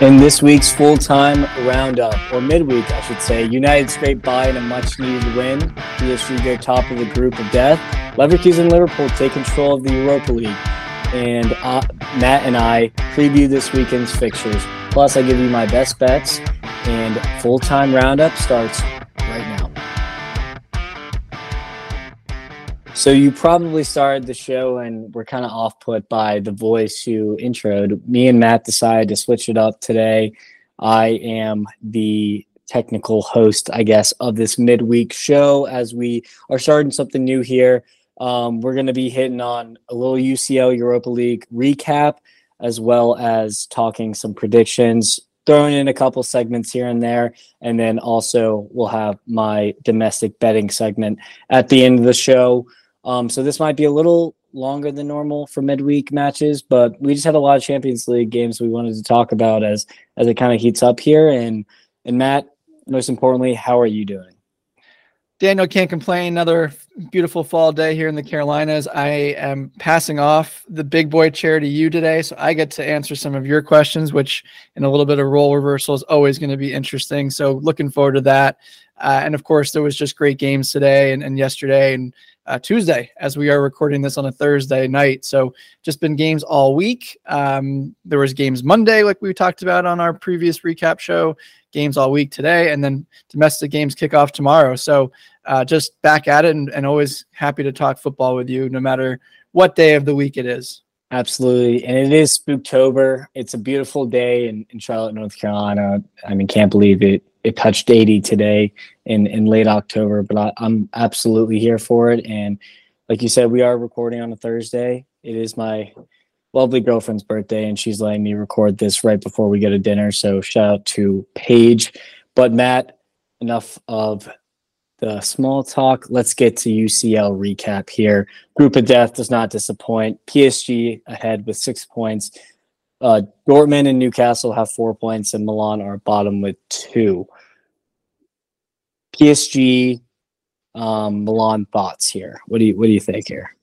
In this week's full time roundup, or midweek, I should say, United scrape by in a much needed win. PSG go top of the group of death. Leverkusen and Liverpool take control of the Europa League. And uh, Matt and I preview this weekend's fixtures. Plus, I give you my best bets, and full time roundup starts So you probably started the show and were kind of off put by the voice who introed. Me and Matt decided to switch it up today. I am the technical host, I guess, of this midweek show as we are starting something new here. Um, we're going to be hitting on a little UCL Europa League recap as well as talking some predictions, throwing in a couple segments here and there. And then also we'll have my domestic betting segment at the end of the show. Um, so this might be a little longer than normal for midweek matches, but we just had a lot of Champions League games we wanted to talk about as as it kind of heats up here. And and Matt, most importantly, how are you doing? Daniel can't complain. Another beautiful fall day here in the Carolinas. I am passing off the big boy chair to you today, so I get to answer some of your questions, which in a little bit of role reversal is always going to be interesting. So looking forward to that. Uh, and of course, there was just great games today and, and yesterday, and uh, Tuesday as we are recording this on a Thursday night. So just been games all week. Um, there was games Monday, like we talked about on our previous recap show. Games all week today, and then domestic games kick off tomorrow. So uh, just back at it, and, and always happy to talk football with you, no matter what day of the week it is. Absolutely. And it is Spooktober. It's a beautiful day in, in Charlotte, North Carolina. I mean, can't believe it it touched 80 today in in late October, but I, I'm absolutely here for it. And like you said, we are recording on a Thursday. It is my lovely girlfriend's birthday, and she's letting me record this right before we go to dinner. So shout out to Paige. But Matt, enough of the small talk. Let's get to UCL recap here. Group of death does not disappoint. PSG ahead with six points. Uh, Dortmund and Newcastle have four points, and Milan are bottom with two. PSG, um, Milan thoughts here. What do you what do you think here?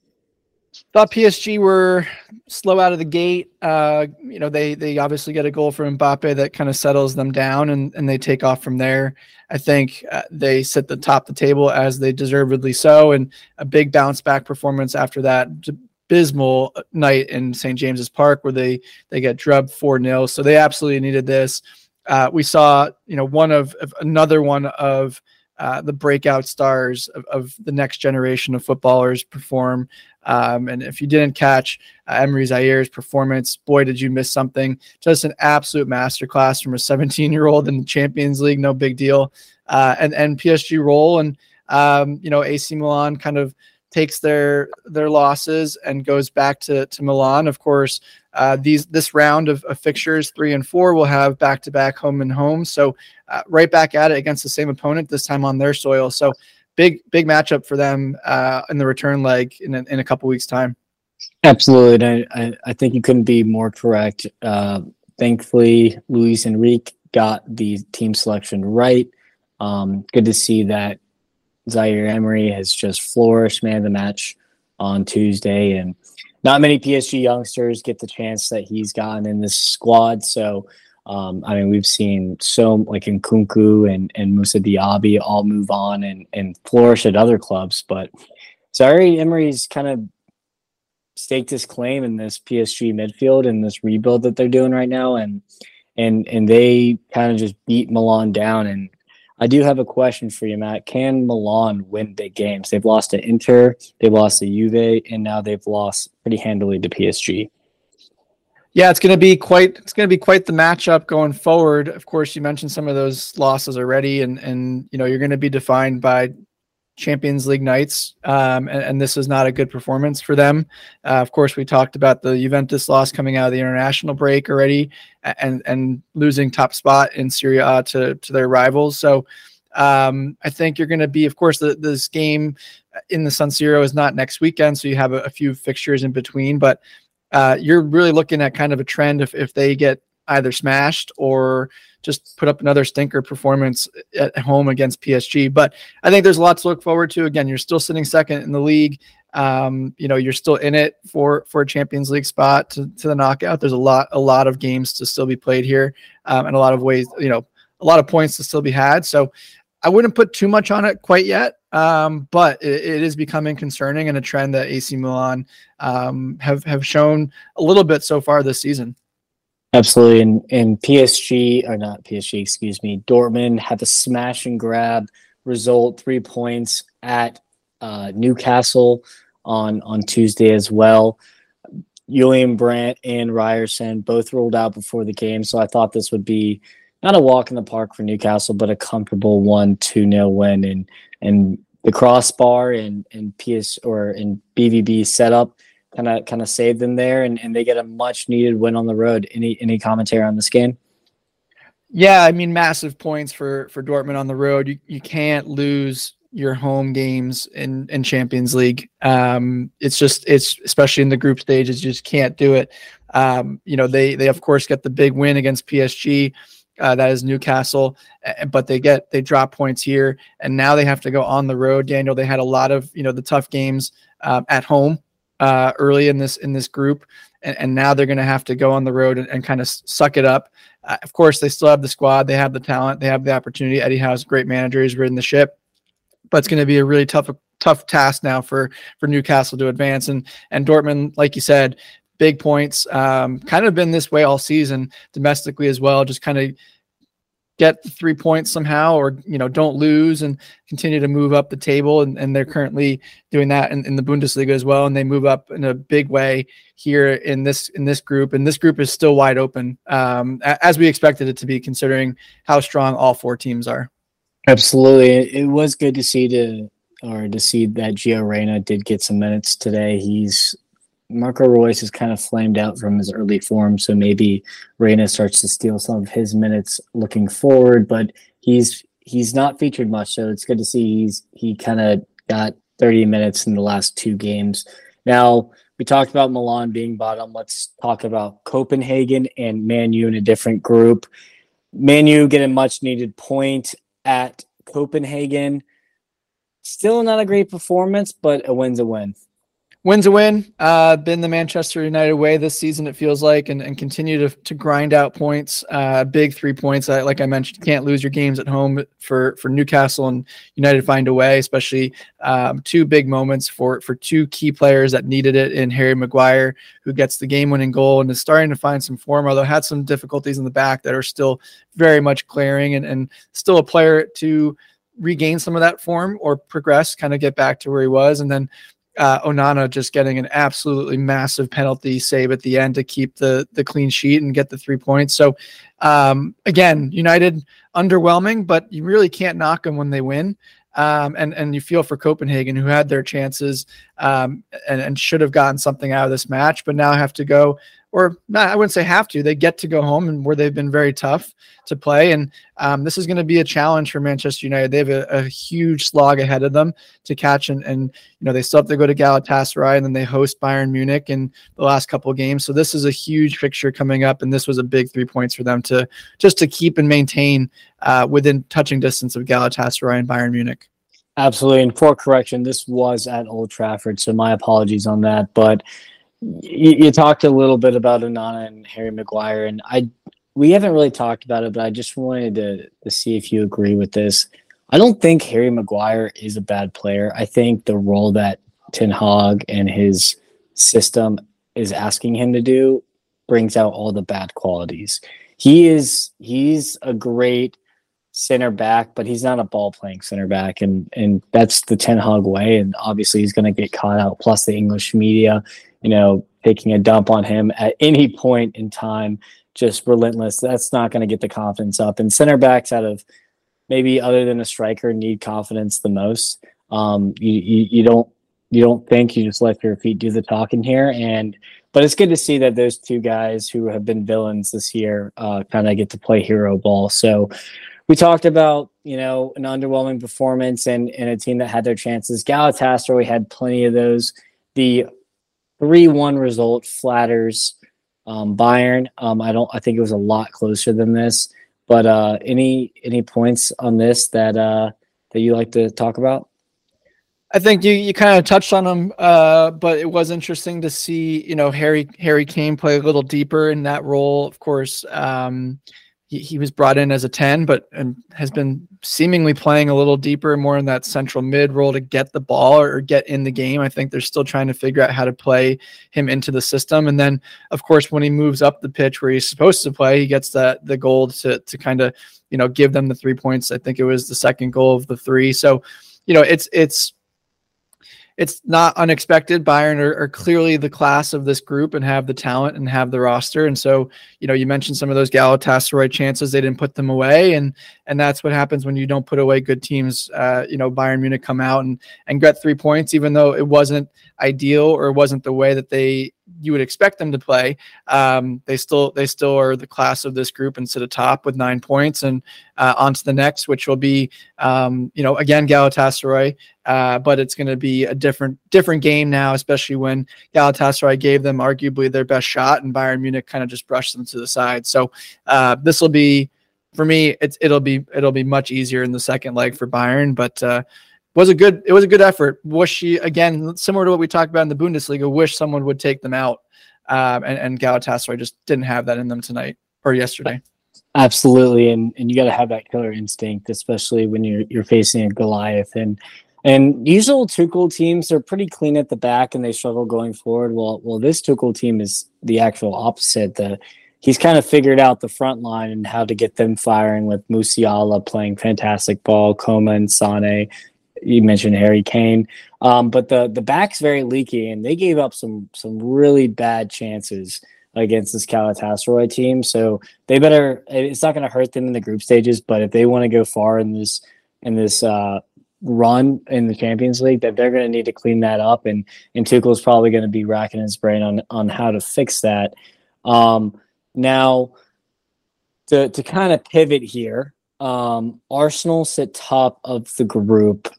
Thought PSG were slow out of the gate. Uh, you know, they they obviously get a goal from Mbappe that kind of settles them down, and and they take off from there. I think uh, they sit the top of the table as they deservedly so, and a big bounce back performance after that abysmal night in St. James's Park where they they get drubbed 4-0. So they absolutely needed this. Uh, we saw, you know, one of, of another one of uh, the breakout stars of, of, the next generation of footballers perform. Um, and if you didn't catch uh, Emery Zaire's performance, boy, did you miss something. Just an absolute masterclass from a 17 year old in the Champions League. No big deal. Uh, and, and PSG roll and, um, you know, AC Milan kind of takes their their losses and goes back to, to Milan. Of course, uh, these this round of, of, fixtures three and four will have back to back home and home. So uh, right back at it against the same opponent this time on their soil. So big big matchup for them uh, in the return leg in a, in a couple weeks time. Absolutely, I, I, I think you couldn't be more correct. Uh, thankfully, Luis Enrique got the team selection right. Um, good to see that Zaire Emery has just flourished man of the match on Tuesday, and not many PSG youngsters get the chance that he's gotten in this squad. So, um, I mean, we've seen so like in Nkunku and and Moussa Diaby all move on and and flourish at other clubs, but Zaire Emery's kind of staked his claim in this PSG midfield and this rebuild that they're doing right now, and and and they kind of just beat Milan down and I do have a question for you, Matt. Can Milan win big games? They've lost to Inter, they've lost to Juve, and now they've lost pretty handily to PSG. Yeah, it's going to be quite it's going to be quite the matchup going forward. Of course, you mentioned some of those losses already, and and you know you're going to be defined by Champions League nights, um, and, and, this is not a good performance for them. Uh, of course, we talked about the Juventus loss coming out of the international break already, and and losing top spot in Serie A to to their rivals. So um, I think you're going to be, of course, the, this game in the San Siro is not next weekend, so you have a, a few fixtures in between, but uh, you're really looking at kind of a trend if if they get either smashed or just put up another stinker performance at home against PSG. But I think there's a lot to look forward to. Again, you're still sitting second in the league. um, you know, you're still in it for for a Champions League spot to, to the knockout. There's a lot a lot of games to still be played here, um, and a lot of ways, you know, a lot of points to still be had. So I wouldn't put too much on it quite yet, um, but it, it is becoming concerning and a trend that AC Milan um, have have shown a little bit so far this season. Absolutely, and and PSG or not PSG, excuse me, Dortmund had the smash and grab result, three points at uh, Newcastle on on Tuesday as well. Julian Brandt and Ryerson both ruled out before the game, so I thought this would be not a walk in the park for Newcastle, but a comfortable one 2 0 win. And and the crossbar and and PS or in BVB setup kind of kind of saved them there, and, and they get a much needed win on the road. Any any commentary on this game? Yeah, I mean, massive points for for Dortmund on the road. You you can't lose your home games in in Champions League. Um, it's just it's especially in the group stages, you just can't do it. Um, you know, they they of course get the big win against PSG. Uh, that is Newcastle, but they get they drop points here, and now they have to go on the road. Daniel, they had a lot of you know the tough games um, at home uh, early in this in this group, and, and now they're going to have to go on the road and, and kind of suck it up. Uh, of course, they still have the squad, they have the talent, they have the opportunity. Eddie Howe's great manager. He's ridden the ship but it's going to be a really tough tough task now for for Newcastle to advance and and Dortmund like you said big points um, kind of been this way all season domestically as well just kind of get the three points somehow or you know don't lose and continue to move up the table and, and they're currently doing that in, in the bundesliga as well and they move up in a big way here in this in this group and this group is still wide open um, as we expected it to be considering how strong all four teams are Absolutely, it was good to see to or to see that Gio Reyna did get some minutes today. He's Marco Reus is kind of flamed out from his early form, so maybe Reyna starts to steal some of his minutes looking forward. But he's he's not featured much, so it's good to see he's he kind of got 30 minutes in the last two games. Now we talked about Milan being bottom. Let's talk about Copenhagen and Man U in a different group. Man U get a much needed point at Copenhagen. Still not a great performance, but a win's a win. Wins a win. Uh, been the Manchester United way this season, it feels like, and, and continue to, to grind out points. Uh, big three points. Uh, like I mentioned, can't lose your games at home for, for Newcastle and United find a way, especially um, two big moments for, for two key players that needed it in Harry Maguire, who gets the game winning goal and is starting to find some form, although had some difficulties in the back that are still very much clearing and, and still a player to regain some of that form or progress, kind of get back to where he was. And then uh, Onana just getting an absolutely massive penalty save at the end to keep the the clean sheet and get the three points. So um, again, United underwhelming, but you really can't knock them when they win. Um, and and you feel for Copenhagen who had their chances um, and, and should have gotten something out of this match, but now have to go or not, I wouldn't say have to. They get to go home and where they've been very tough to play. And um, this is going to be a challenge for Manchester United. They have a, a, huge slog ahead of them to catch, and, and you know they still have to go to Galatasaray, and then they host Bayern Munich in the last couple games. So this is a huge fixture coming up, and this was a big three points for them to just to keep and maintain uh, within touching distance of Galatasaray and Bayern Munich. Absolutely, and for correction, this was at Old Trafford, so my apologies on that, but you, you, talked a little bit about Onana and Harry Maguire, and I we haven't really talked about it, but I just wanted to, to see if you agree with this. I don't think Harry Maguire is a bad player. I think the role that Ten Hag and his system is asking him to do brings out all the bad qualities. He is he's a great center back, but he's not a ball playing center back, and and that's the Ten Hag way. And obviously, he's going to get caught out. Plus, the English media you know, taking a dump on him at any point in time, just relentless. That's not going to get the confidence up. And center backs out of maybe other than a striker need confidence the most. Um, you, you, you don't you don't think you just let your feet do the talking here and but it's good to see that those two guys who have been villains this year uh, kind of get to play hero ball so we talked about you know an underwhelming performance and, and a team that had their chances galatasaray had plenty of those the three one result flatters um, Bayern. Um, I don't. I think it was a lot closer than this. But uh, any any points on this that uh, that you like to talk about? I think you, you kind of touched on them, uh, but it was interesting to see, you know, Harry Harry Kane play a little deeper in that role. Of course, um, he, he was brought in as a 10, but and has been seemingly playing a little deeper, more in that central mid role to get the ball or, or get in the game. I think they're still trying to figure out how to play him into the system. And then, of course, when he moves up the pitch where he's supposed to play, he gets that the goal to to kind of you know give them the three points. I think it was the second goal of the three. So, you know, it's it's it's not unexpected. Bayern are, are, clearly the class of this group and have the talent and have the roster. And so, you know, you mentioned some of those Galatasaray chances; they didn't put them away, and and that's what happens when you don't put away good teams. Uh, you know, Bayern Munich come out and and get three points, even though it wasn't ideal or wasn't the way that they you would expect them to play. Um, they still they still are the class of this group and sit atop with nine points and uh, on to the next, which will be um, you know again Galatasaray, uh, but it's going to be a different different game now, especially when Galatasaray gave them arguably their best shot and Bayern Munich kind of just brushed them to the side. So uh, this will be for me. It's it'll be it'll be much easier in the second leg for Bayern, but uh, was a good it was a good effort. Wish she again similar to what we talked about in the Bundesliga. Wish someone would take them out, um, and, and Galatasaray just didn't have that in them tonight or yesterday. Absolutely, and and you got to have that killer instinct, especially when you're you're facing a Goliath. And and usual Tuchel teams are pretty clean at the back and they struggle going forward. Well, well, this Tuchel team is the actual opposite. The he's kind of figured out the front line and how to get them firing with Musiala playing fantastic ball, Coman and Sane you mentioned Harry Kane, um, but the the back's very leaky, and they gave up some some really bad chances against this Galatasaray team. So they better. It's not going to hurt them in the group stages, but if they want to go far in this in this uh, run in the Champions League, that they're going to need to clean that up, and and Tuchel's probably going to be racking his brain on on how to fix that. Um, now, to to kind of pivot here, um, Arsenal sit top of the group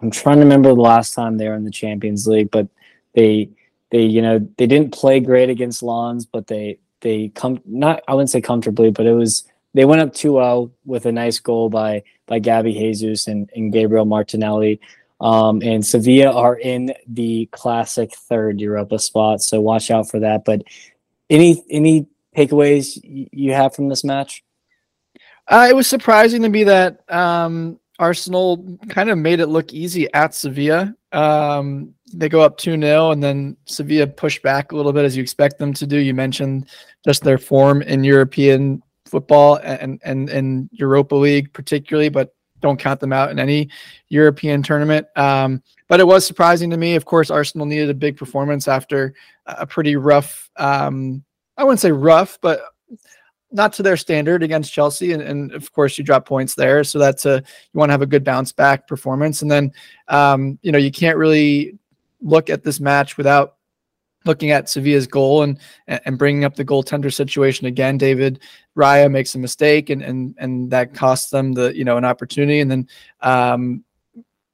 I'm trying to remember the last time they were in the Champions League, but they they you know they didn't play great against Lens, but they they come not I wouldn't say comfortably, but it was they went up 2-0 with a nice goal by by Gabby Jesus and, and Gabriel Martinelli. Um, and Sevilla are in the classic third Europa spot, so watch out for that. But any any takeaways you have from this match? Uh, it was surprising to me that um, Arsenal kind of made it look easy at Sevilla. Um, they go up 2 0, and then Sevilla push back a little bit as you expect them to do. You mentioned just their form in European football and, and, and Europa League, particularly, but don't count them out in any European tournament. Um, but it was surprising to me. Of course, Arsenal needed a big performance after a pretty rough, um, I wouldn't say rough, but not to their standard against Chelsea, and, and of course you drop points there. So that's a you want to have a good bounce back performance, and then um, you know you can't really look at this match without looking at Sevilla's goal and and bringing up the goaltender situation again. David Raya makes a mistake, and and and that costs them the you know an opportunity, and then um,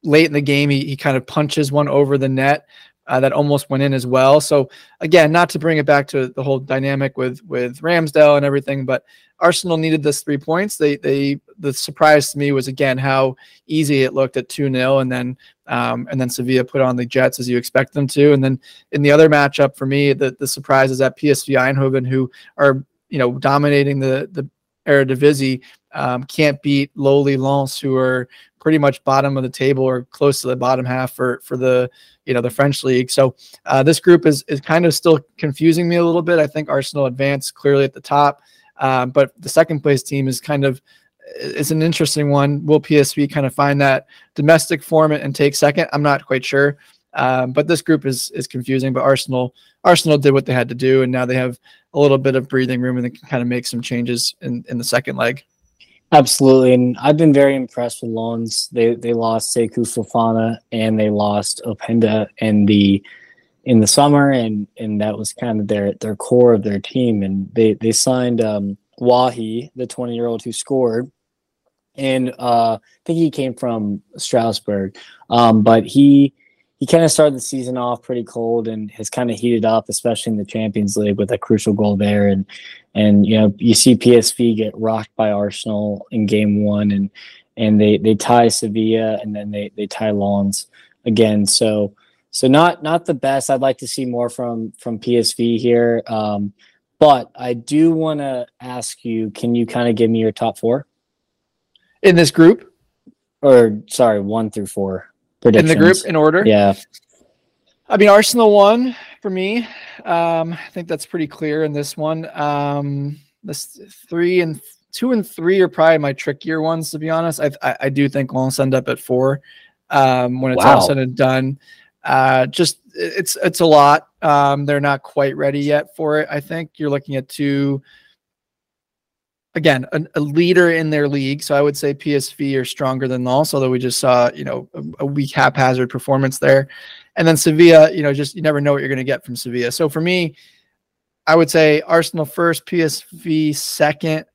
late in the game he he kind of punches one over the net uh, that almost went in as well. So again, not to bring it back to the whole dynamic with with Ramsdale and everything, but Arsenal needed this three points. They they the surprise to me was again how easy it looked at two 0 and then um, and then Sevilla put on the Jets as you expect them to, and then in the other matchup for me, the the surprise is that PSV Eindhoven, who are you know dominating the the Eredivisie, um, can't beat lowly Lens, who are pretty much bottom of the table or close to the bottom half for for the you know the French league. So uh, this group is is kind of still confusing me a little bit. I think Arsenal advanced clearly at the top, um, but the second place team is kind of it's an interesting one. Will PSV kind of find that domestic form and take second? I'm not quite sure. Um, but this group is is confusing. But Arsenal Arsenal did what they had to do, and now they have a little bit of breathing room and they can kind of make some changes in in the second leg. Absolutely, and I've been very impressed with Lens. They they lost Seko Fofana and they lost Openda in the in the summer, and and that was kind of their their core of their team. And they they signed um, Wahi, the twenty year old who scored, and uh, I think he came from Strasbourg, um, but he he kind of started the season off pretty cold and has kind of heated up, especially in the Champions League with a crucial goal there. And and you know you see PSV get rocked by Arsenal in game one, and and they they tie Sevilla and then they they tie Lens. again. So so not not the best. I'd like to see more from from PSV here. Um, but I do want to ask you, can you kind of give me your top four in this group? Or sorry, one through four in the group in order. Yeah. I mean, Arsenal won for me. Um, I think that's pretty clear in this one. Um, this three and two and three are probably my trickier ones to be honest. I I, I do think Lens end up at four um, when it's wow. all said and done. Uh, just it's it's a lot. Um, they're not quite ready yet for it. I think you're looking at two again, a, a, leader in their league. So I would say PSV are stronger than Lens, although we just saw, you know, a, a weak haphazard performance there. And then Sevilla, you know, just you never know what you're going to get from Sevilla. So for me, I would say Arsenal first, PSV second,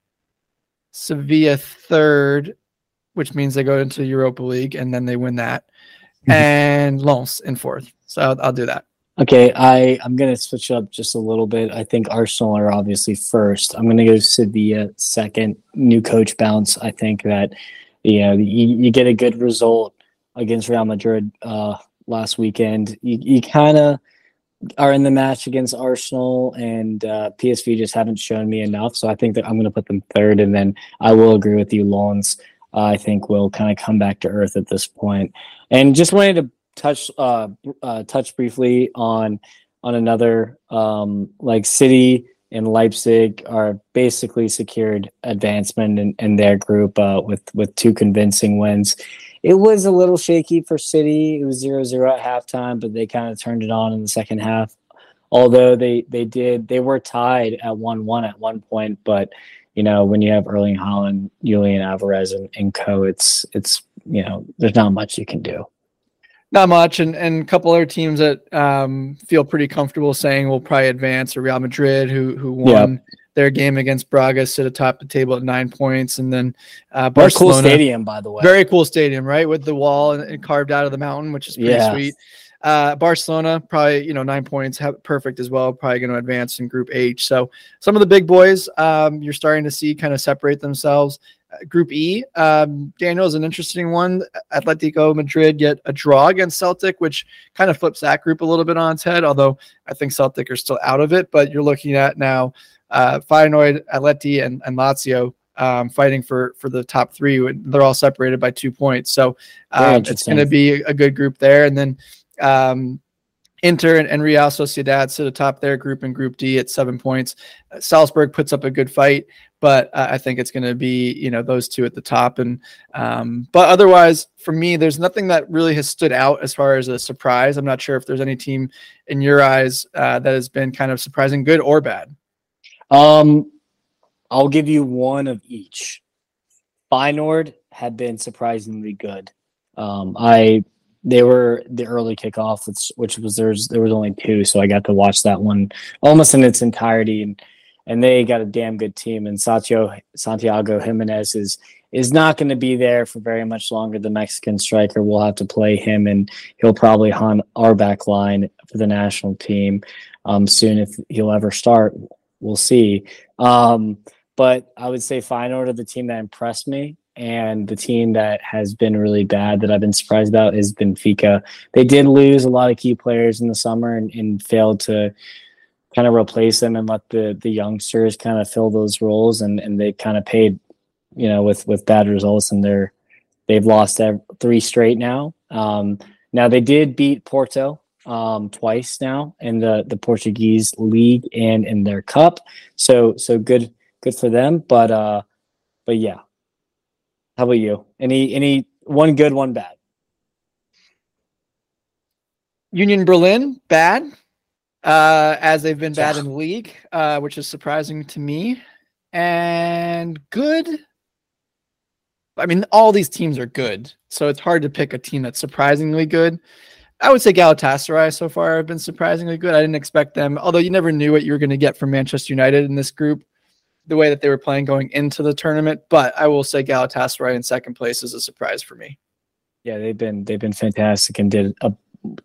Sevilla third, which means they go into Europa League and then they win that, mm-hmm. and Lens in fourth. So I'll, I'll do that. Okay, I I'm gonna switch up just a little bit. I think Arsenal are obviously first. I'm gonna go Sevilla second. New coach bounce. I think that you know you, you get a good result against Real Madrid uh, last weekend. You you kind of are in the match against Arsenal and uh, PSV just haven't shown me enough. So I think that I'm to put them third, and then I will agree with you, Lens. Uh, I think will kind of come back to earth at this point. And just wanted to touch uh, uh, touch briefly on on another um, like City and Leipzig are basically secured advancement in, in their group uh, with with two convincing wins. It was a little shaky for City. It was 0-0 at halftime, but they kind of turned it on in the second half. Although they they did they were tied at one one at one point, but you know when you have Erling Haaland, Julian Alvarez, and, and co, it's it's you know there's not much you can do. Not much, and and a couple other teams that um, feel pretty comfortable saying will probably advance are Real Madrid, who who won yep. their game against Braga, sit atop the table at nine points, and then uh, Barcelona. Very cool stadium, by the way. Very cool stadium, right, with the wall and, and carved out of the mountain, which is pretty yeah. sweet. Uh, Barcelona probably you know nine points, have, perfect as well. Probably going to advance in Group H. So some of the big boys um, you're starting to see kind of separate themselves. Group E, um, Daniel is an interesting one. Atletico Madrid get a draw against Celtic, which kind of flips that group a little bit on its head. Although I think Celtic are still out of it, but you're looking at now uh, Feyenoord, Atleti, and, and Lazio um, fighting for for the top three. They're all separated by two points, so um, it's going to be a good group there. And then um, Inter and, and, Real Sociedad sit atop their group in Group D at seven points. Uh, Salzburg puts up a good fight, but uh, I think it's going to be you know those two at the top. And um, but otherwise, for me, there's nothing that really has stood out as far as a surprise. I'm not sure if there's any team in your eyes uh, that has been kind of surprising, good or bad. Um, I'll give you one of each. Feyenoord had been surprisingly good. Um, I they were the early kickoff, which, which was there's there was only two, so I got to watch that one almost in its entirety, and and they got a damn good team. And Santiago Santiago Jimenez is is not going to be there for very much longer. The Mexican striker will have to play him, and he'll probably haunt our back line for the national team um, soon if he'll ever start. We'll see. Um, but I would say Feyenoord are the team that impressed me and the team that has been really bad that I've been surprised about is Benfica. They did lose a lot of key players in the summer and, and failed to kind of replace them and let the the youngsters kind of fill those roles. And and they kind of paid you know with with bad results and they're they've lost three straight now. Um now they did beat porto um twice now in the the portuguese league and in their cup. So so good good for them. But uh but yeah how about you? Any any one good, one bad? Union Berlin, bad, uh, as they've been bad in the league, uh, which is surprising to me. And good. I mean, all these teams are good, so it's hard to pick a team that's surprisingly good. I would say Galatasaray so far have been surprisingly good. I didn't expect them, although you never knew what you were going to get from Manchester United in this group the way that they were playing going into the tournament. But I will say Galatasaray in second place is a surprise for me. Yeah, they've been they've been fantastic and did a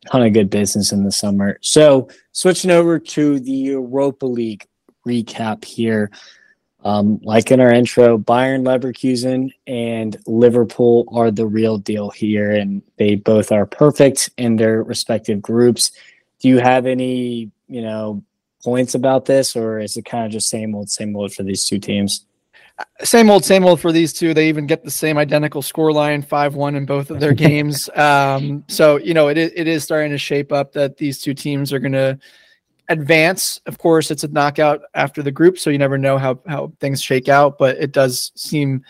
ton of good business in the summer. So switching over to the Europa League recap here. Um, like in our intro, Bayern Leverkusen and Liverpool are the real deal here, and they both are perfect in their respective groups. Do you have any, you know, points about this, or is it kind of just same old, same old for these two teams? Same old, same old for these two. They even get the same identical score line, five one in both of their games. Um, so you know, it is, it is starting to shape up that these two teams are going to advance. Of course, it's a knockout after the group, so you never know how how things shake out. But it does seem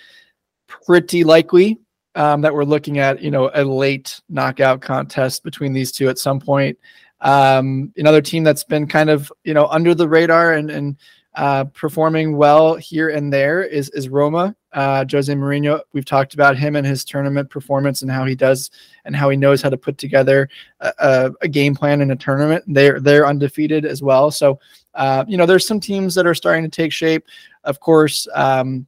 pretty likely um, that we're looking at you know a late knockout contest between these two at some point. Um, another team that's been kind of you know under the radar and and uh, performing well here and there is is Roma. Uh, Jose Mourinho. We've talked about him and his tournament performance and how he does and how he knows how to put together a, a, game plan in a tournament. They're they're undefeated as well. So uh, you know, there's some teams that are starting to take shape. Of course, um,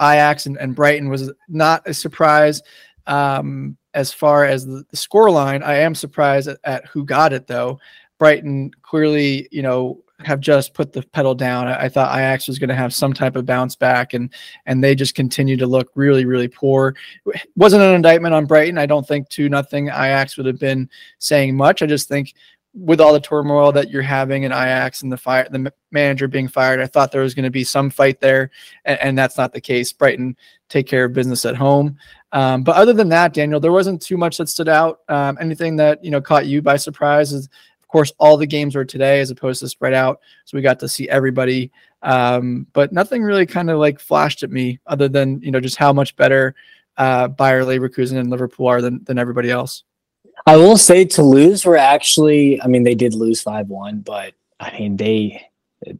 Ajax and, and Brighton was not a surprise. Um, as far as the, score line, I am surprised at, at who got it though. Brighton clearly, you know, have just put the pedal down. I, I thought Ajax was going to have some type of bounce back, and and they just continue to look really, really poor. It wasn't an indictment on Brighton. I don't think two nothing Ajax would have been saying much. I just think with all the turmoil that you're having in Ajax and the fire, the manager being fired, I thought there was going to be some fight there, and, and, that's not the case. Brighton take care of business at home. Um, but other than that, Daniel, there wasn't too much that stood out. Um, anything that you know caught you by surprise is of course, all the games were today as opposed to spread out, so we got to see everybody. Um, but nothing really kind of like flashed at me other than you know just how much better uh, Bayer Leverkusen and Liverpool are than than everybody else. I will say Toulouse were actually, I mean, they did lose five one, but I mean they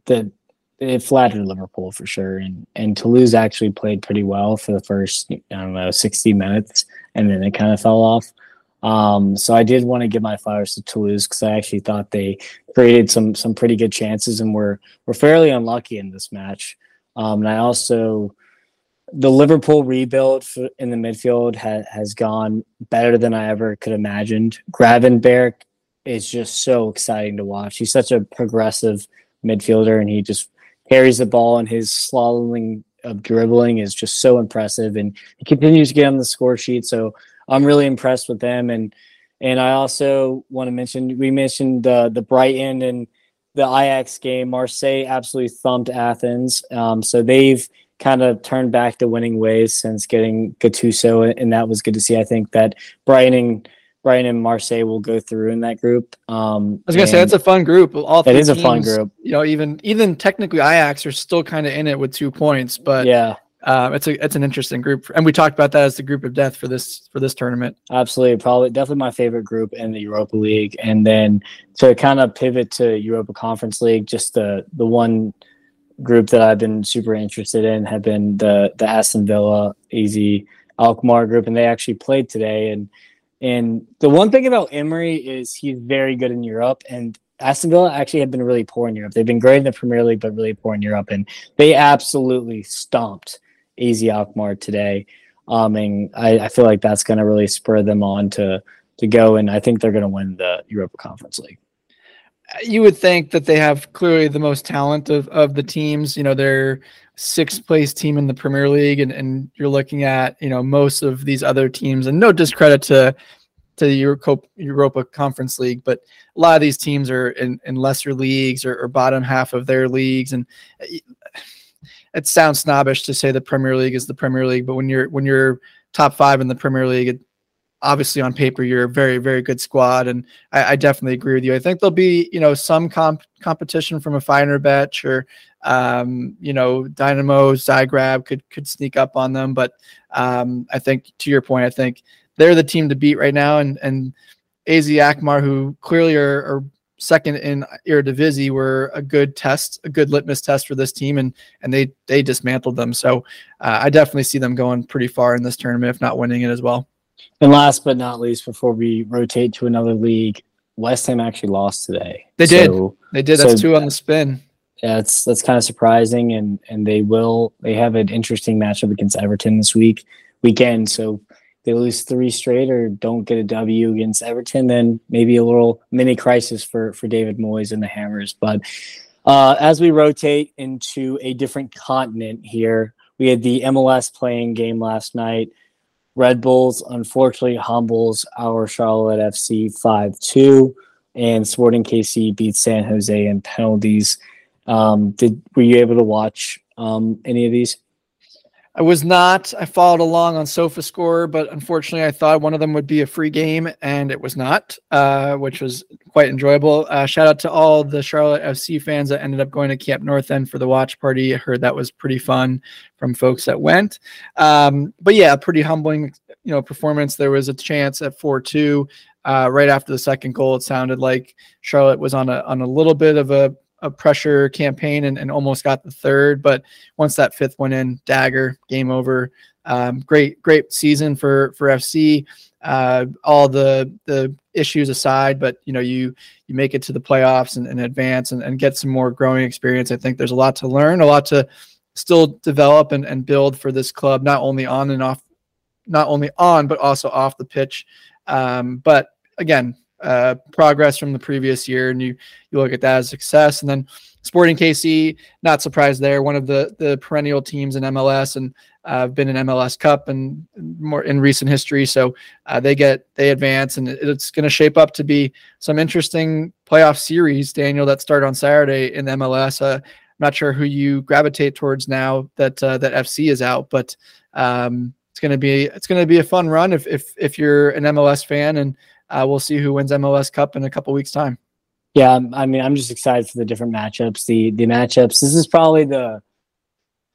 the it flattered Liverpool for sure, and and Toulouse actually played pretty well for the first I don't know sixty minutes, and then it kind of fell off. Um, so I did want to give my flowers to Toulouse because I actually thought they created some some pretty good chances and were were fairly unlucky in this match. Um, and I also the Liverpool rebuild in the midfield ha- has gone better than I ever could imagined. Gravenberch is just so exciting to watch. He's such a progressive midfielder, and he just carries the ball, and his slaloming of dribbling is just so impressive. And he continues to get on the score sheet. So I'm really impressed with them. And and I also want to mention we mentioned the the Brighton and the Ajax game. Marseille absolutely thumped Athens. Um, so they've kind of turned back to winning ways since getting Gattuso, and that was good to see. I think that Brighton Brighton and Marseille will go through in that group. Um, I was gonna say it's a fun group. All it is teams, a fun group. You know, even even technically Ajax are still kind of in it with two points, but yeah, um, it's a it's an interesting group, and we talked about that as the group of death for this for this tournament. Absolutely, probably definitely my favorite group in the Europa League, and then to kind of pivot to Europa Conference League, just the the one group that I've been super interested in have been the the Aston Villa, AZ Alkmaar group, and they actually played today. And and the one thing about Emery is he's very good in Europe, and Aston Villa actually have been really poor in Europe. They've been great in the Premier League, but really poor in Europe, and they absolutely stomped AZ Alkmaar today. Um, and I, I feel like that's going to really spur them on to to go, and I think they're going to win the Europa Conference League. You would think that they have clearly the most talent of, of the teams. You know, they're sixth place team in the Premier League, and, and you're looking at you know most of these other teams, and no discredit to to the Europa, Conference League, but a lot of these teams are in, in lesser leagues or, or bottom half of their leagues, and uh, it sounds snobbish to say the Premier League is the Premier League, but when you're when you're top five in the Premier League, it, obviously on paper you're a very very good squad, and I, I, definitely agree with you. I think there'll be you know some comp- competition from Fenerbahçe or um, you know Dynamo Zagreb could could sneak up on them, but um, I think to your point, I think they're the team to beat right now, and and AZ Alkmaar, who clearly are, are second in Eredivisie were a good test, a good litmus test for this team, and and they they dismantled them. So uh, I definitely see them going pretty far in this tournament, if not winning it as well. And last but not least, before we rotate to another league, West Ham actually lost today. They so, did. They did. That's so, two on the spin. Yeah, that's that's kind of surprising, and and they will. They have an interesting matchup against Everton this week weekend. So they lose three straight or don't get a W against Everton, then maybe a little mini crisis for for David Moyes and the Hammers. But Uh, as we rotate into a different continent here, we had the MLS playing game last night. Red Bulls unfortunately humbles our Charlotte FC 5 2, and Sporting KC beats San Jose in penalties. Um, did Were you able to watch um, any of these? I was not. I followed along on SofaScore, but unfortunately, I thought one of them would be a free game, and it was not, uh, which was quite enjoyable. Uh, shout out to all the Charlotte FC fans that ended up going to Camp North End for the watch party. I heard that was pretty fun from folks that went. Um, but yeah, pretty humbling, you know, performance. There was a chance at four two. Uh, right after the second goal, it sounded like Charlotte was on a on a little bit of a a pressure campaign and, and almost got the third. But once that fifth went in, dagger, game over. Um, great, great season for for FC. Uh, all the the issues aside, but you know you you make it to the playoffs and, and advance and, and get some more growing experience. I think there's a lot to learn, a lot to still develop and, and build for this club, not only on and off, not only on but also off the pitch. Um, but again, uh, progress from the previous year, and you you look at that as success. And then Sporting KC, not surprised there, one of the the perennial teams in MLS, and uh, been in MLS Cup and more in recent history. So uh, they get they advance, and it's going to shape up to be some interesting playoff series, Daniel, that start on Saturday in MLS. Uh, I'm not sure who you gravitate towards now that uh, that FC is out, but um, it's going to be it's going to be a fun run if if if you're an MLS fan and uh, we'll see who wins MLS Cup in a couple weeks' time. Yeah, I mean, I'm just excited for the different matchups. The the matchups. This is probably the,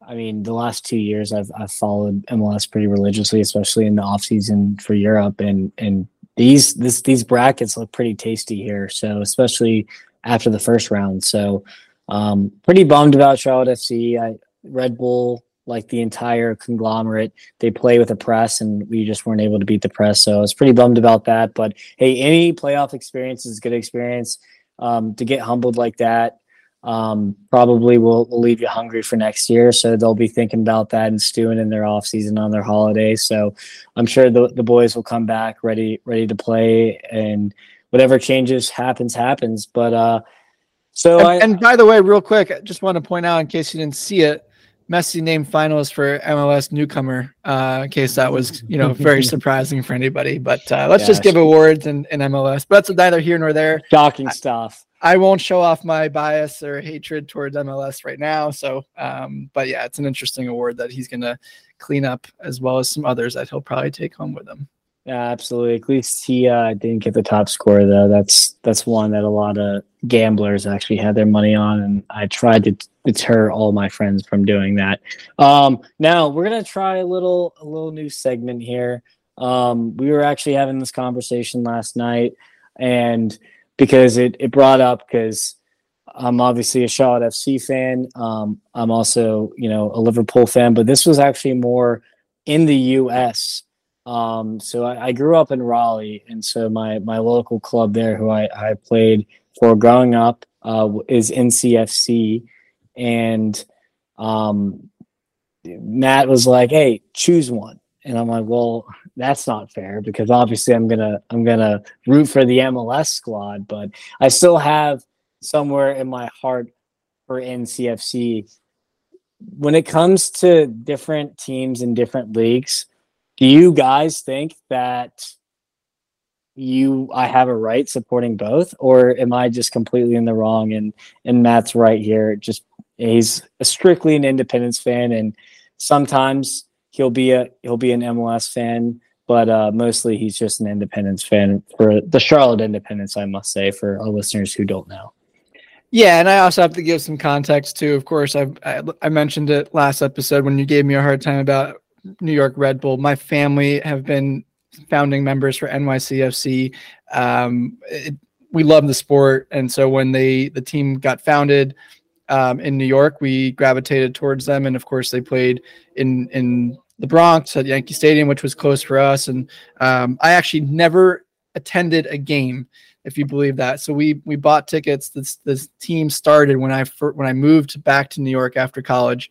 I mean, the last two years I've I've followed MLS pretty religiously, especially in the off season for Europe, and and these this these brackets look pretty tasty here. So especially after the first round. So um, pretty bummed about Charlotte FC. I Red Bull like the entire conglomerate. They play with a press, and we just weren't able to beat the press. So I was pretty bummed about that. But hey, any playoff experience is a good experience. Um, to get humbled like that um, probably will, will leave you hungry for next year. So they'll be thinking about that and stewing in their off season on their holidays. So I'm sure the, the boys will come back ready ready to play, and whatever changes happens happens. But uh, so and, I, and by the way, real quick, I just want to point out in case you didn't see it, Messi named finalist for MLS newcomer. Uh, in case that was you know very surprising for anybody, but uh, let's just give awards in, in MLS. But that's neither here nor there. Shocking stuff. I, I won't show off my bias or hatred towards MLS right now. So, um, but yeah, it's an interesting award that he's going to clean up as well as some others that he'll probably take home with him. Yeah, absolutely. At least he uh, didn't get the top score though. That's that's one that a lot of gamblers actually had their money on, and I tried to deter all my friends from doing that. Um, now we're gonna try a little a little new segment here. Um, we were actually having this conversation last night, and because it it brought up because I'm obviously a Charlotte FC fan. Um, I'm also you know a Liverpool fan, but this was actually more in the U.S um, so I, I, grew up in Raleigh, and so my my local club there, who I, I played for growing up, uh, is NCFC, and um, Matt was like, "Hey, choose one," and I'm like, "Well, that's not fair because obviously I'm gonna I'm gonna root for the MLS squad, but I still have somewhere in my heart for NCFC." When it comes to different teams in different leagues, do you guys think that you I have a right supporting both, or am I just completely in the wrong? And and Matt's right here. Just he's a strictly an Independence fan, and sometimes he'll be a he'll be an MLS fan, but uh, mostly he's just an Independence fan for the Charlotte Independence. I must say for our listeners who don't know. Yeah, and I also have to give some context too. Of course, I've, I, I mentioned it last episode when you gave me a hard time about New York Red Bull. My family have been founding members for NYCFC. Um, it, we love the sport, and so when they the team got founded um, in New York, we gravitated towards them, and of course they played in in the Bronx at Yankee Stadium, which was close for us. And um, I actually never attended a game, if you believe that. So we we bought tickets. This this team started when I when I moved back to New York after college,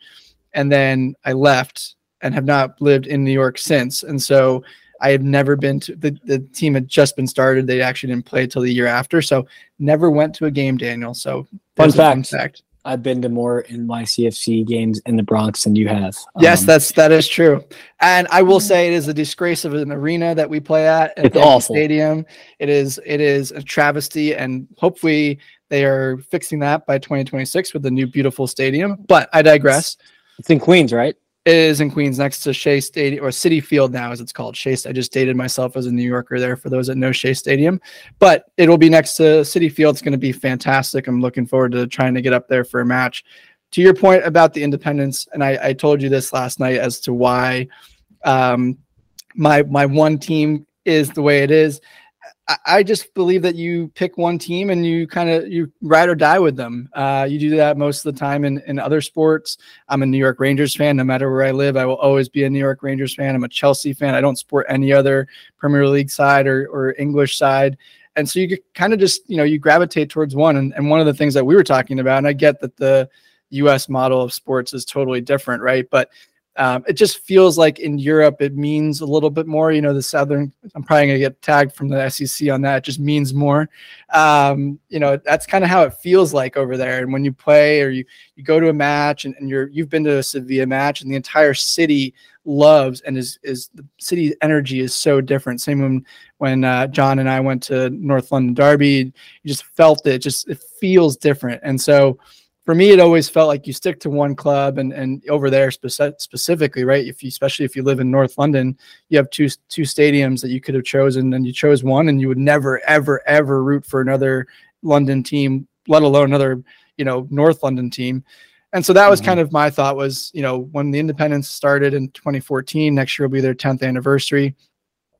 and then I left and have not lived in New York since. And so I have never been to the, the team had just been started. They actually didn't play till the year after. So never went to a game, Daniel. So fun fact. fun fact. I've been to more NYCFC games in the Bronx than you have. Yes, um, that's that is true. And I will say it is a disgrace of an arena that we play at. at it's awful. Stadium. It is it is a travesty, and hopefully they are fixing that by 2026 with the new beautiful stadium. But I digress. It's in Queens, right? Is in Queens next to Shea Stadium or Citi Field now, as it's called. Shea. I just dated myself as a New Yorker there for those that know Shea Stadium, but it'll be next to Citi Field. It's going to be fantastic. I'm looking forward to trying to get up there for a match. To your point about the independence, and I, I told you this last night as to why um, my my one team is the way it is. I just believe that you pick one team and you kind of you ride or die with them. Uh, you do that most of the time in, in other sports. I'm a New York Rangers fan. No matter where I live, I will always be a New York Rangers fan. I'm a Chelsea fan. I don't support any other Premier League side or, or English side. And so you kind of just, you know, you gravitate towards one. And, and one of the things that we were talking about, and I get that the US model of sports is totally different, right? But um, it just feels like in Europe it means a little bit more. You know, the Southern. I'm probably gonna get tagged from the SEC on that. It just means more. Um, you know, that's kind of how it feels like over there. And when you play or you you go to a match and, and you're you've been to a Sevilla match and the entire city loves and is is the city's energy is so different. Same when when uh, John and I went to North London Derby, you just felt it. Just it feels different. And so for me, it always felt like you stick to one club and, and over there speci- specifically, right? If you, especially if you live in North London, you have two, two stadiums that you could have chosen and you chose one and you would never, ever, ever root for another London team, let alone another, you know, North London team. And so that was mm-hmm. kind of my thought was, you know, when the independence started in 2014, next year will be their 10th anniversary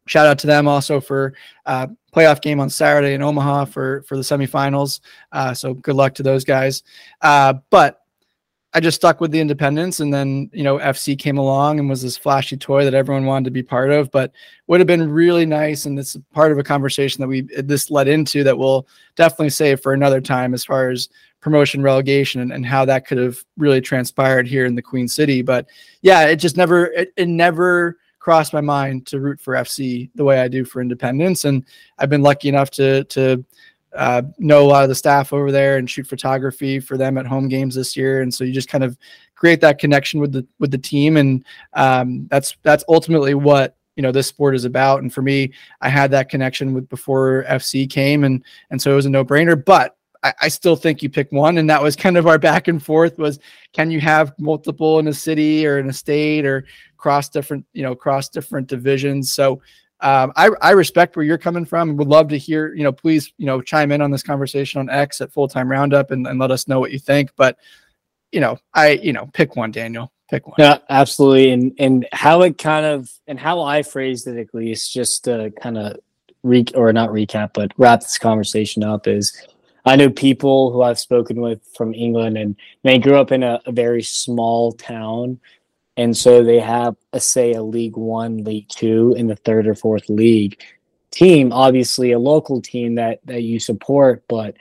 shout out to them also for uh, playoff game on Saturday in Omaha for for the semifinals. Uh, so good luck to those guys. Uh, but I just stuck with the Independence, and then you know FC came along and was this flashy toy that everyone wanted to be part of. But would have been really nice, and it's part of a conversation that we this led into that we'll definitely save for another time as far as promotion relegation and, and how that could have really transpired here in the Queen City. But yeah, it just never it, it never crossed my mind to root for FC the way I do for Independence, and I've been lucky enough to to uh, know a lot of the staff over there and shoot photography for them at home games this year. And so you just kind of create that connection with the with the team, and um, that's that's ultimately what you know this sport is about. And for me, I had that connection with before FC came, and and so it was a no brainer. But I, I, still think you pick one, and that was kind of our back and forth. Was can you have multiple in a city or in a state or cross different, you know, across different divisions? So um, I, I respect where you're coming from. Would love to hear, you know, please, you know, chime in on this conversation on X at Full Time Roundup and, and let us know what you think. But you know, I you know, pick one, Daniel. Pick one. Yeah, absolutely. And and how it kind of and how I phrased it at least, just to kind of re or not recap, but wrap this conversation up is I know people who I've spoken with from England, and they grew up in a, a very small town, and so they have a say a League One, League Two, in the third or fourth league team. Obviously, a local team that that you support, but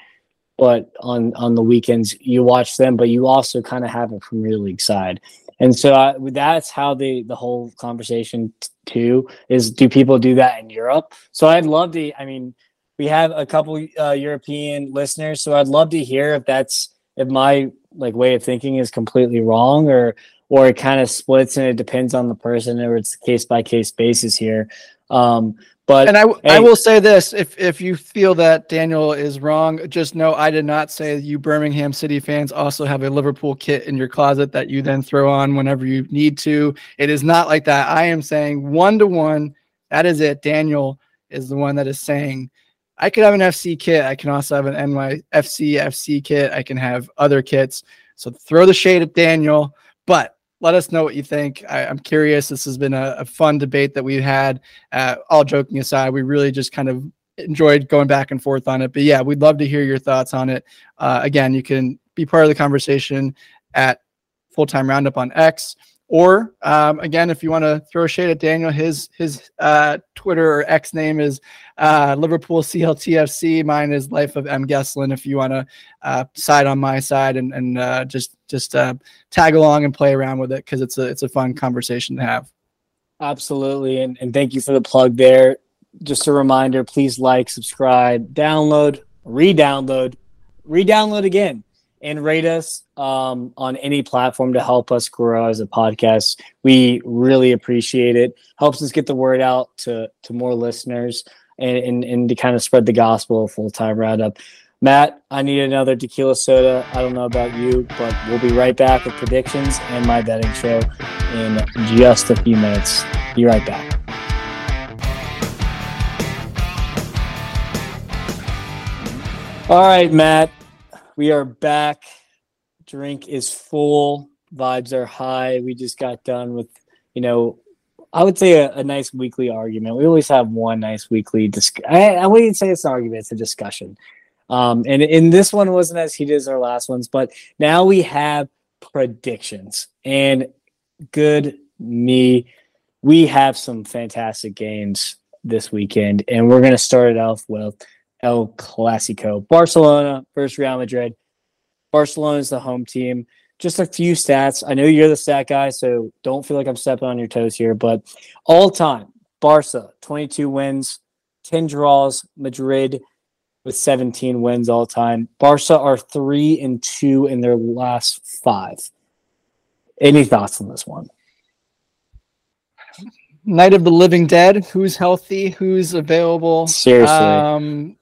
but on on the weekends you watch them, but you also kind of have a Premier League side, and so uh, that's how the the whole conversation t- too is. Do people do that in Europe? So I'd love to. I mean we have a couple uh, European listeners, so I'd love to hear if that's if my like way of thinking is completely wrong or or it kind of splits and it depends on the person or it's case by case basis here. Um, but and I, hey, I will say this: if if you feel that Daniel is wrong, just know I did not say you Birmingham City fans also have a Liverpool kit in your closet that you then throw on whenever you need to. It is not like that. I am saying one to one. That is it. Daniel is the one that is saying I could have an FC kit. I can also have an NYFC FC kit. I can have other kits. So throw the shade at Daniel, but let us know what you think. I, am curious. This has been a, a, fun debate that we've had. Uh, all joking aside, we really just kind of enjoyed going back and forth on it. But yeah, we'd love to hear your thoughts on it. Uh, again, you can be part of the conversation at Full Time Roundup on X. Or um, again, if you want to throw a shade at Daniel, his his uh, Twitter or X name is uh, Liverpool CLTFC. Mine is Life of M Gesslin. If you want to uh, side on my side and and uh, just just uh, tag along and play around with it because it's a it's a fun conversation to have. Absolutely, and and thank you for the plug there. Just a reminder: please like, subscribe, download, re-download, re-download again and rate us um, on any platform to help us grow as a podcast. We really appreciate it. Helps us get the word out to to more listeners and and, and to kind of spread the gospel full time roundup. Matt, I need another tequila soda. I don't know about you, but we'll be right back with predictions and my betting show in just a few minutes. Be right back. All right, Matt, we are back. Drink is full. Vibes are high. We just got done with, you know, I would say a, a nice weekly argument. We always have one nice weekly disc. I, I wouldn't say it's an argument; it's a discussion. Um, and in this one wasn't as heated as our last ones, but now we have predictions. And good me, we have some fantastic games this weekend, and we're going to start it off with El Clasico. Barcelona versus Real Madrid. Barcelona is the home team. Just a few stats. I know you're the stat guy, so don't feel like I'm stepping on your toes here, but all time, Barca, 22 wins, 10 draws, Madrid with 17 wins all time. Barca are three and two in their last five. Any thoughts on this one? Night of the Living Dead. Who's healthy? Who's available? Seriously. Um,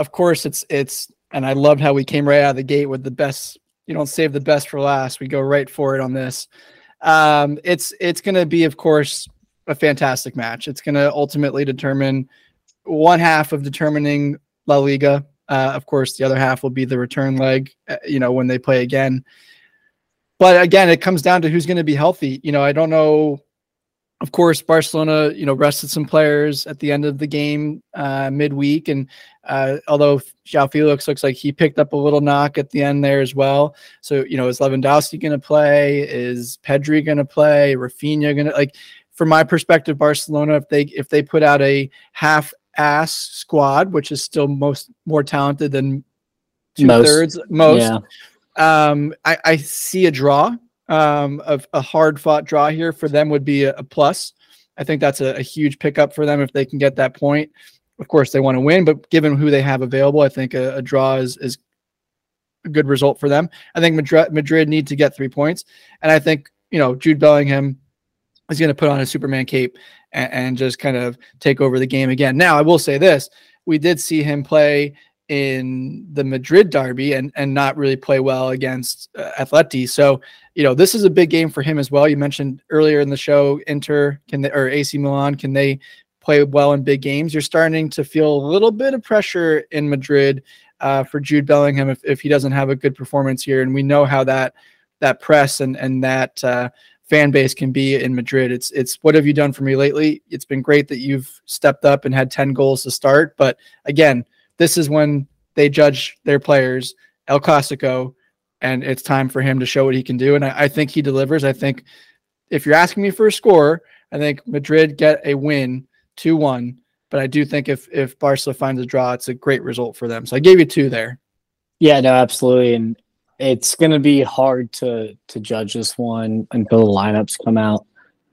of course, it's it's, and I loved how we came right out of the gate with the best. You don't save the best for last. We go right for it on this. Um, it's it's going to be, of course, a fantastic match. It's going to ultimately determine one half of determining La Liga. Uh, of course, the other half will be the return leg, uh, you know, when they play again. But again, it comes down to who's going to be healthy. You know, I don't know. Of course, Barcelona, you know, rested some players at the end of the game uh, midweek, and uh, although João Felix looks like he picked up a little knock at the end there as well. So, you know, is Lewandowski going to play? Is Pedri going to play? Raphinha going to like? From my perspective, Barcelona, if they if they put out a half ass squad, which is still most more talented than two most. thirds most. Yeah. Um, I, I see a draw, um, of a hard fought draw here for them would be a, a plus. I think that's a, a, huge pickup for them if they can get that point. Of course, they want to win, but given who they have available, I think a, a draw is is a good result for them. I think Madrid, Madrid need to get three points, and I think you know Jude Bellingham is going to put on a Superman cape and, and just kind of take over the game again. Now, I will say this: we did see him play in the Madrid derby and and not really play well against uh, Atleti. So, you know, this is a big game for him as well. You mentioned earlier in the show Inter can they or AC Milan can they play well in big games? You're starting to feel a little bit of pressure in Madrid uh, for Jude Bellingham if, if he doesn't have a good performance here and we know how that that press and and that uh, fan base can be in Madrid. It's it's what have you done for me lately? It's been great that you've stepped up and had 10 goals to start, but again, this is when they judge their players, El Clasico, and it's time for him to show what he can do. And I, I think he delivers. I think if you're asking me for a score, I think Madrid get a win 2-1, but I do think if if Barca finds a draw, it's a great result for them. So I gave you two there. Yeah, no, absolutely. And it's going to be hard to to judge this one until the lineups come out.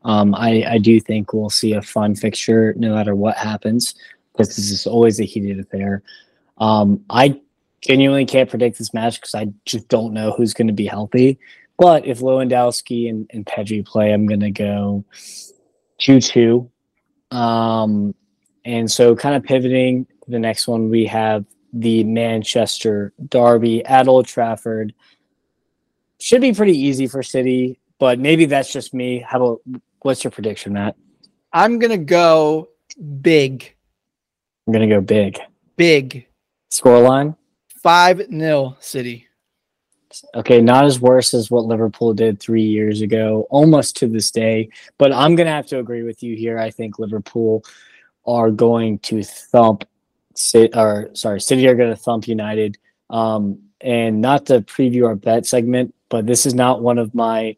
Um, I I do think we'll see a fun fixture no matter what happens because this is always a heated affair. Um, I genuinely can't predict this match because I just don't know who's going to be healthy. But if Lewandowski and, and Pedri play, I'm going to go 2 2. Um, and so, kind of pivoting to the next one, we have the Manchester Derby at Old Trafford. Should be pretty easy for City, but maybe that's just me. How about what's your prediction, Matt? I'm gonna go big. I'm gonna go big. Big. Scoreline? Five 0 City. Okay, not as worse as what Liverpool did three years ago, almost to this day. But I'm gonna have to agree with you here. I think Liverpool are going to thump or sorry, City are going to thump United. Um, and not to preview our bet segment, but this is not one of my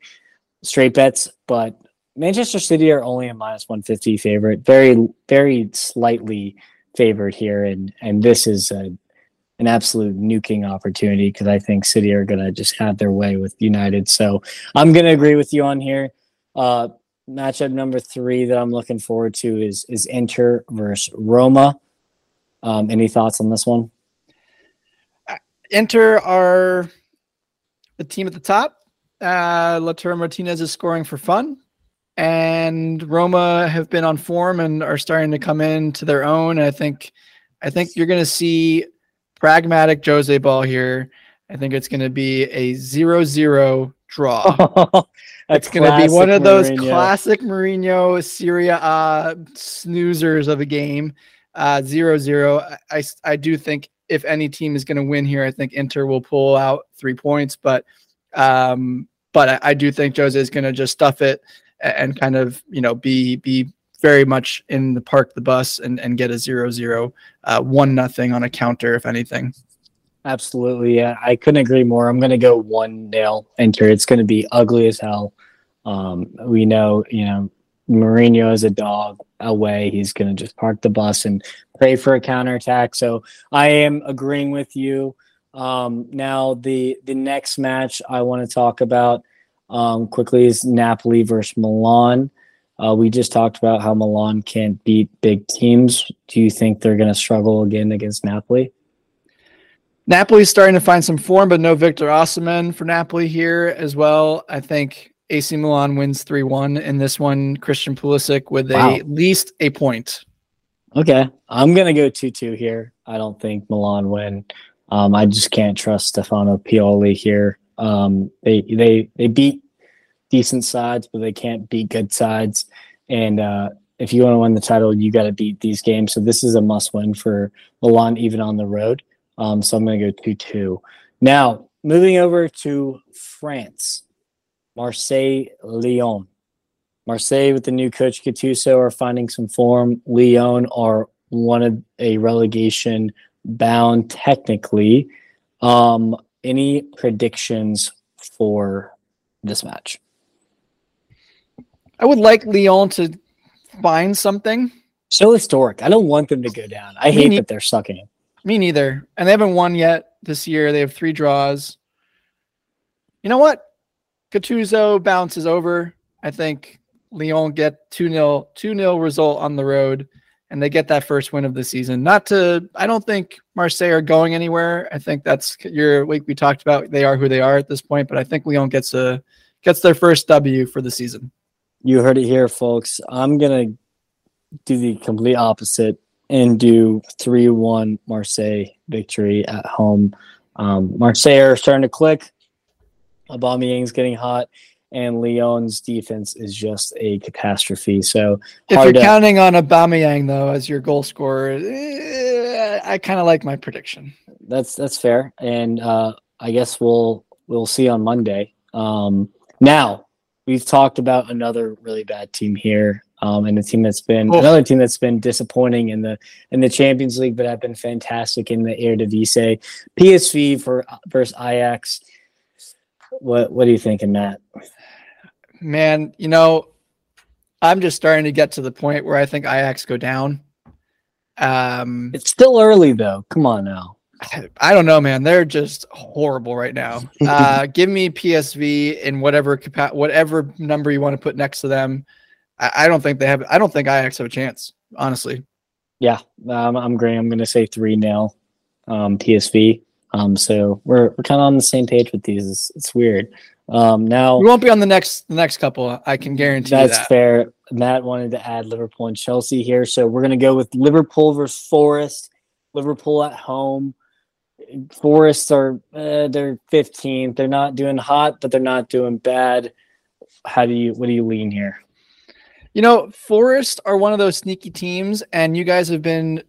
straight bets. But Manchester City are only a minus 150 favorite, very, very slightly favored here. And, and this is a, an absolute nuking opportunity because I think City are going to just have their way with United. So I'm going to agree with you on here. Uh, matchup number three that I'm looking forward to is is Inter versus Roma. Um, any thoughts on this one? Inter are the team at the top. Uh, Martinez is scoring for fun, and Roma have been on form and are starting to come into their own. I think, I think you're going to see pragmatic Jose ball here. I think it's going to be a zero-zero draw. it's going to be one of those Mourinho. classic Mourinho Serie A snoozers of a game. Uh, zero zero. I, I do think if any team is going to win here, I think Inter will pull out three points, but um, but I, I do think Jose is going to just stuff it and kind of you know be be very much in the park the bus and and get a zero zero uh, one nothing on a counter if anything. Absolutely, yeah, I couldn't agree more. I'm to go one nil Inter. It's to be ugly as hell. Um, we know, you know, Mourinho is a dog away. He's to just park the bus and pray for a counterattack. So I am agreeing with you. Um, now the the next match I want to talk about um, quickly is Napoli versus Milan. Uh, we just talked about how Milan can't beat big teams. Do you think they're going to struggle again against Napoli? Napoli's starting to find some form, but no Victor Osimhen for Napoli here as well. I think AC Milan wins 3 1 in this one. Christian Pulisic with wow. a, at least a point. Okay. I'm going to go 2 2 here. I don't think Milan win. Um, I just can't trust Stefano Pioli here. Um, they, they, they beat decent sides, but they can't beat good sides. And uh, if you want to win the title, you got to beat these games. So this is a must win for Milan, even on the road. Um, so I'm going to go 2 2. Now, moving over to France. Marseille, Lyon. Marseille with the new coach Gattuso are finding some form. Lyon are one of a relegation bound technically. Um, any predictions for this match? I would like Lyon to find something. So historic. I don't want them to go down. I Me hate ne- that they're sucking. Me neither. And they haven't won yet this year. They have three draws. You know what? Gattuso bounces over. I think Lyon get 2 0 2 0 result on the road and they get that first win of the season. Not to, I don't think Marseille are going anywhere. I think that's your week we talked about. They are who they are at this point, but I think Lyon gets a gets their first W for the season. You heard it here, folks. I'm gonna do the complete opposite and do three one Marseille victory at home. Um, Marseille are starting to click. Aubameyang's getting hot, and Lyon's defense is just a catastrophe. So if you're to, counting on Aubameyang though as your goal scorer, eh, I kind of like my prediction. That's that's fair, and uh, I guess we'll we'll see on Monday. Um, now we've talked about another really bad team here. Um, and a team that's been oh. another team that's been disappointing in the in the Champions League, but have been fantastic in the Eredivisie. PSV for versus Ajax. What What are you thinking, Matt? Man, you know, I'm just starting to get to the point where I think Ajax go down. Um, it's still early though. Come on now. I don't know, man. They're just horrible right now. Uh, give me PSV in whatever capa- whatever number you want to put next to them. I, I, don't think they have. I don't think Ajax have a chance, honestly. Yeah, um, I'm agreeing. I'm going to say three nil um, PSV. Um, so we're we're kind of on the same page with these. It's, it's weird. Um, now we won't be on the next the next couple. I can guarantee that's that. fair. Matt wanted to add Liverpool and Chelsea here, so we're gonna go with Liverpool versus Forest. Liverpool at home. Forest are uh, they're 15th. They're not doing hot, but they're not doing bad. How do you what do you lean here? You know, Forest are one of those sneaky teams, and you guys have been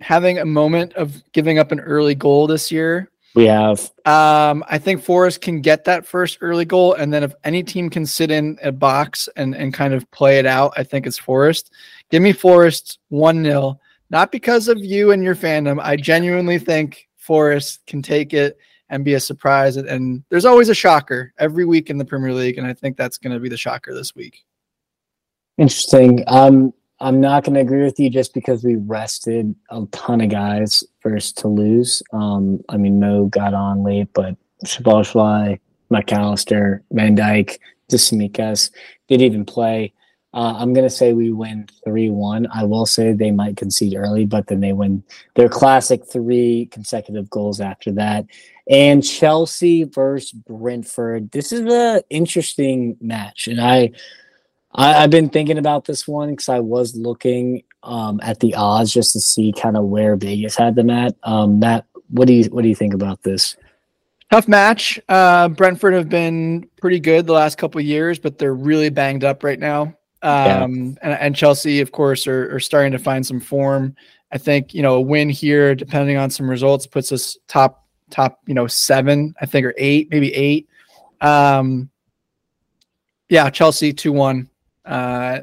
having a moment of giving up an early goal this year. We have. Um, I think Forest can get that first early goal, and then if any team can sit in a box and and kind of play it out, I think it's Forest. Give me Forest one 0 Not because of you and your fandom. I genuinely think Forest can take it and be a surprise. And, and there's always a shocker every week in the Premier League, and I think that's going to be the shocker this week. Interesting. Um, I'm not going to agree with you just because we rested a ton of guys first to lose. Um, I mean, Mo got on late, but Szoboszlai, Mac Allister, Van Dijk, Tsimikas did even play. Uh, I'm going to say we win 3 1. I will say they might concede early, but then they win their classic three consecutive goals after that. And Chelsea versus Brentford. This is an interesting match. And I, I, have been thinking about this one because I was looking um, at the odds just to see kind of where Vegas had them at. Um, Matt, what do you what do you think about this? Tough match. Uh, Brentford have been pretty good the last couple years, but they're really banged up right now. Um, yeah. and, and, Chelsea, of course, are, are starting to find some form. I think you know a win here, depending on some results, puts us top top you know seven, I think, or eight, maybe eight. Um, yeah, Chelsea two one. Uh,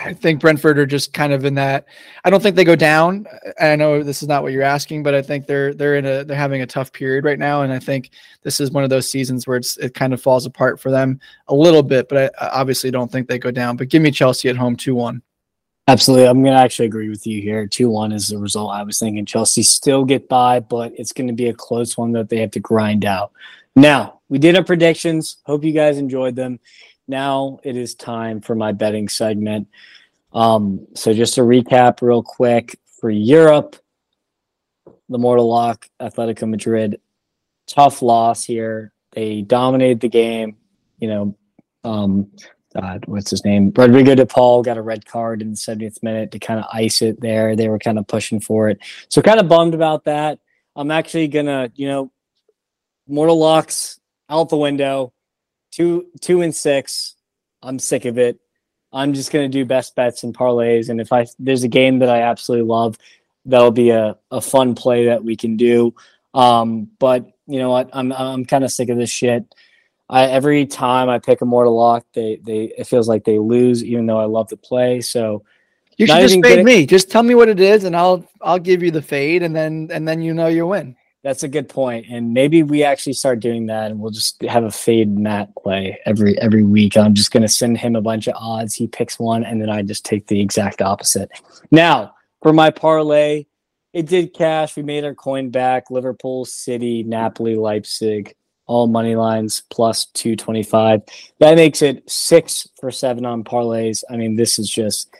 I think Brentford are just kind of in that. I don't think they go down. I know this is not what you're asking, but I think they're they're in a they're having a tough period right now, and I think this is one of those seasons where it's it kind of falls apart for them a little bit. But I, obviously don't think they go down. But give me Chelsea at home two one. Absolutely, I'm going to actually agree with you here. Two one is the result. I was thinking Chelsea still get by, but it's going to be a close one that they have to grind out. Now we did our predictions. Hope you guys enjoyed them now it is time for my betting segment. Um, so just to recap real quick for Europe, the Mortal Lock, Atletico Madrid, tough loss here. They dominated the game. You know, um, God, what's his name? Rodrigo De Paul got a red card in the 70th minute to kind of ice it there. They were kind of pushing for it. So kind of bummed about that. I'm actually gonna, you know, Mortal Locks out the window two two and six. I'm sick of it. I'm just gonna do best bets and parlays, and if I there's a game that I absolutely love, that'll be a, a fun play that we can do. Um, but you know what? I'm I'm kind of sick of this shit. I every time I pick a mortal lock, they they it feels like they lose, even though I love the play. So you should just fade me. Just tell me what it is, and I'll I'll give you the fade, and then and then you know you win. That's a good point, and maybe we actually start doing that, and we'll just have a fade Matt play every every week. I'm just going to send him a bunch of odds. He picks one, and then I just take the exact opposite. Now for my parlay, it did cash. We made our coin back. Liverpool, City, Napoli, Leipzig, all money lines plus two twenty five. That makes it six for seven on parlays. I mean, this is just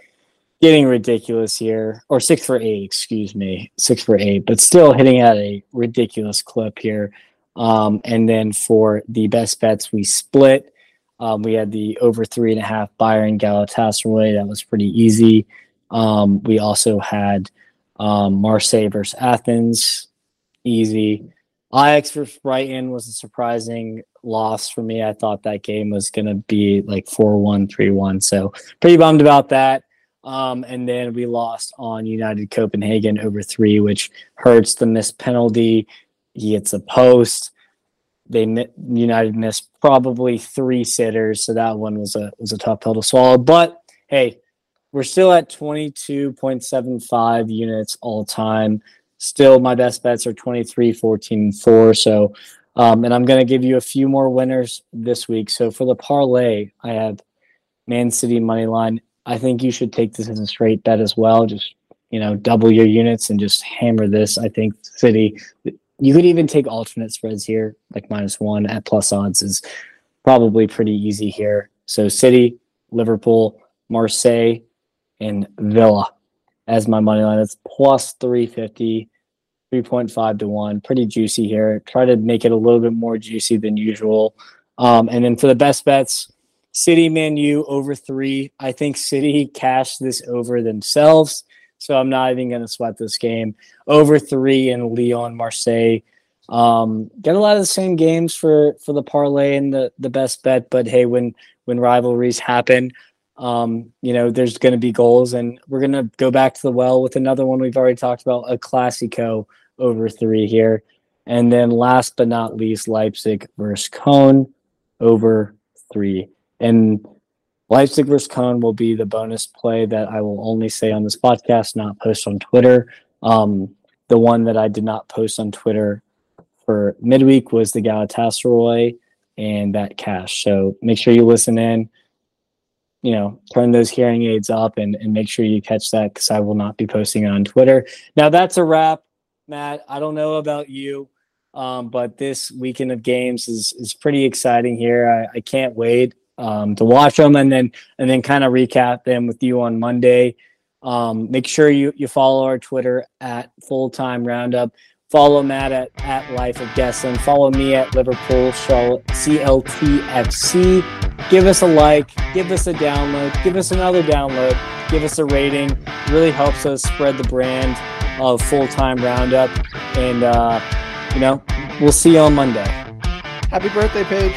getting ridiculous here, or six for eight, excuse me, six for eight, but still hitting at a ridiculous clip here. Um, and then for the best bets, we split. Um, we had the over three and a half Bayern Galatasaray. That was pretty easy. Um, we also had um, Marseille versus Athens, easy. Ajax versus Brighton was a surprising loss for me. I thought that game was going to be like 4 1, 3 1. So pretty bummed about that. Um, and then we lost on United Copenhagen over three, which hurts the missed penalty. He gets a post. They United missed probably three sitters, so that one was a was a tough pill to swallow. But hey, we're still at twenty two point seven five units all time. Still, my best bets are 23, 14, 4. So, um, and I'm going to give you a few more winners this week. So for the parlay, I have Man City money line I think you should take this as a straight bet as well. Just you know, double your units and just hammer this. I think City. You could even take alternate spreads here, like minus one at plus odds is probably pretty easy here. So City, Liverpool, Marseille, and Villa as my money line. It's plus 350, 3.5 to 1. Pretty juicy here. Try to make it a little bit more juicy than usual. Um, and then for the best bets, City Man U over three. I think City cashed this over themselves. So I'm not even going to sweat this game. Over three in Lyon, Marseille. Um, get a lot of the same games for for the parlay and the the best bet. But hey, when when rivalries happen, um, you know there's going to be goals, and we're going to go back to the well with another one we've already talked about, a Classico over three here, and then last but not least, Leipzig versus Cologne over three. And Leipzig versus Cologne will be the bonus play that I will only say on this podcast, not post on Twitter. Um, the one that I did not post on Twitter for midweek was the Galatasaray and that cash. So make sure you listen in. You know, turn those hearing aids up and, and make sure you catch that because I will not be posting it on Twitter. Now that's a wrap, Matt. I don't know about you, um, but this weekend of games is is pretty exciting here. I, I can't wait. Um, to watch them and then and then kind of recap them with you on Monday. Um, make sure you you follow our Twitter at Full Time Roundup. Follow Matt at, at Life of Gesslin. Follow me at Liverpool CLTFC. Give us a like. Give us a download. Give us another download. Give us a rating. It really helps us spread the brand of Full Time Roundup. And uh, you know, we'll see you on Monday. Happy birthday, Paige.